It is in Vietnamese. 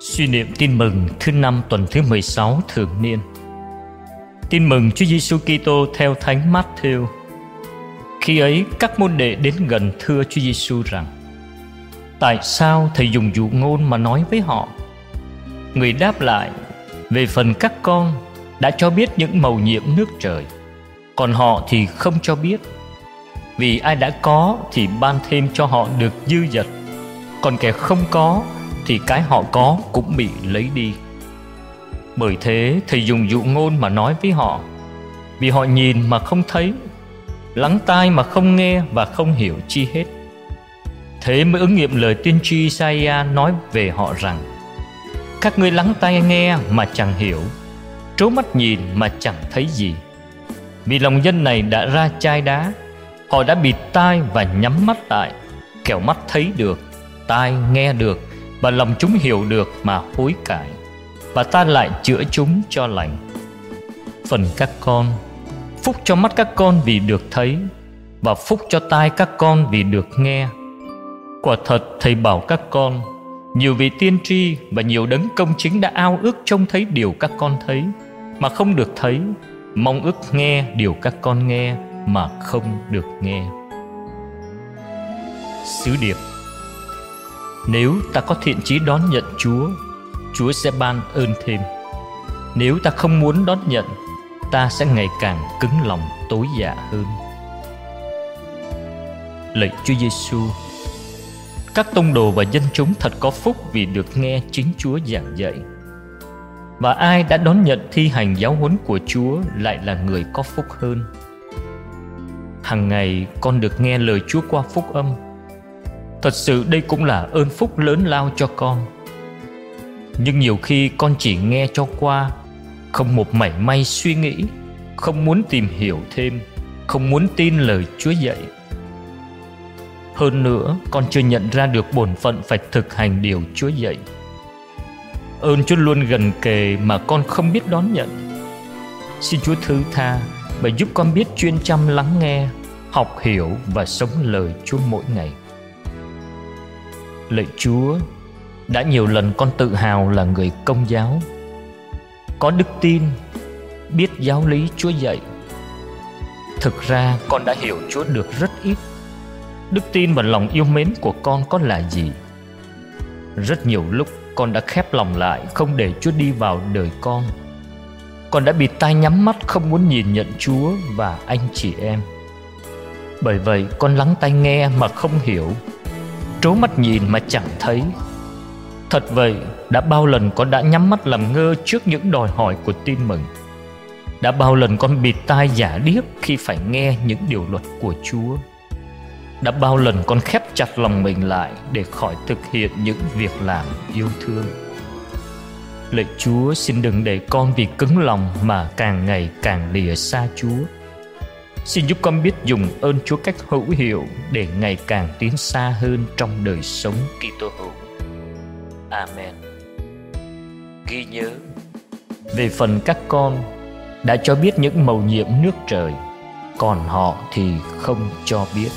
Suy niệm tin mừng thứ năm tuần thứ 16 thường niên. Tin mừng Chúa Giêsu Kitô theo Thánh Matthew. Khi ấy các môn đệ đến gần thưa Chúa Giêsu rằng: Tại sao thầy dùng dụ ngôn mà nói với họ? Người đáp lại: Về phần các con đã cho biết những màu nhiệm nước trời, còn họ thì không cho biết. Vì ai đã có thì ban thêm cho họ được dư dật, còn kẻ không có thì cái họ có cũng bị lấy đi. Bởi thế thầy dùng dụ ngôn mà nói với họ. Vì họ nhìn mà không thấy, lắng tai mà không nghe và không hiểu chi hết. Thế mới ứng nghiệm lời tiên tri Isaiah nói về họ rằng, các ngươi lắng tai nghe mà chẳng hiểu, trố mắt nhìn mà chẳng thấy gì. Vì lòng dân này đã ra chai đá, họ đã bịt tai và nhắm mắt lại, kẻo mắt thấy được, tai nghe được và lòng chúng hiểu được mà hối cải. Và ta lại chữa chúng cho lành. Phần các con, phúc cho mắt các con vì được thấy, và phúc cho tai các con vì được nghe. Quả thật, thầy bảo các con, nhiều vị tiên tri và nhiều đấng công chính đã ao ước trông thấy điều các con thấy, mà không được thấy. Mong ước nghe điều các con nghe mà không được nghe. Sứ điệp nếu ta có thiện chí đón nhận Chúa, Chúa sẽ ban ơn thêm. Nếu ta không muốn đón nhận, ta sẽ ngày càng cứng lòng tối dạ hơn. Lạy Chúa Giêsu, các tông đồ và dân chúng thật có phúc vì được nghe chính Chúa giảng dạy. Và ai đã đón nhận thi hành giáo huấn của Chúa lại là người có phúc hơn. Hằng ngày con được nghe lời Chúa qua phúc âm Thật sự đây cũng là ơn phúc lớn lao cho con. Nhưng nhiều khi con chỉ nghe cho qua, Không một mảy may suy nghĩ, Không muốn tìm hiểu thêm, Không muốn tin lời Chúa dạy. Hơn nữa, con chưa nhận ra được bổn phận phải thực hành điều Chúa dạy. Ơn Chúa luôn gần kề mà con không biết đón nhận. Xin Chúa thứ tha và giúp con biết chuyên chăm lắng nghe, Học hiểu và sống lời Chúa mỗi ngày. Lạy Chúa, đã nhiều lần con tự hào là người công giáo. Có đức tin, biết giáo lý Chúa dạy. Thực ra con đã hiểu Chúa được rất ít. Đức tin và lòng yêu mến của con có là gì? Rất nhiều lúc con đã khép lòng lại không để Chúa đi vào đời con. Con đã bị tai nhắm mắt không muốn nhìn nhận Chúa và anh chị em. Bởi vậy con lắng tai nghe mà không hiểu trố mắt nhìn mà chẳng thấy. Thật vậy, đã bao lần con đã nhắm mắt làm ngơ trước những đòi hỏi của tin mừng. Đã bao lần con bịt tai giả điếc khi phải nghe những điều luật của chúa. Đã bao lần con khép chặt lòng mình lại để khỏi thực hiện những việc làm yêu thương. Lạy chúa, xin đừng để con vì cứng lòng mà càng ngày càng lìa xa chúa. Xin giúp con biết dùng ơn Chúa cách hữu hiệu để ngày càng tiến xa hơn trong đời sống Kitô hữu. Amen. Ghi nhớ về phần các con đã cho biết những mầu nhiệm nước trời, còn họ thì không cho biết.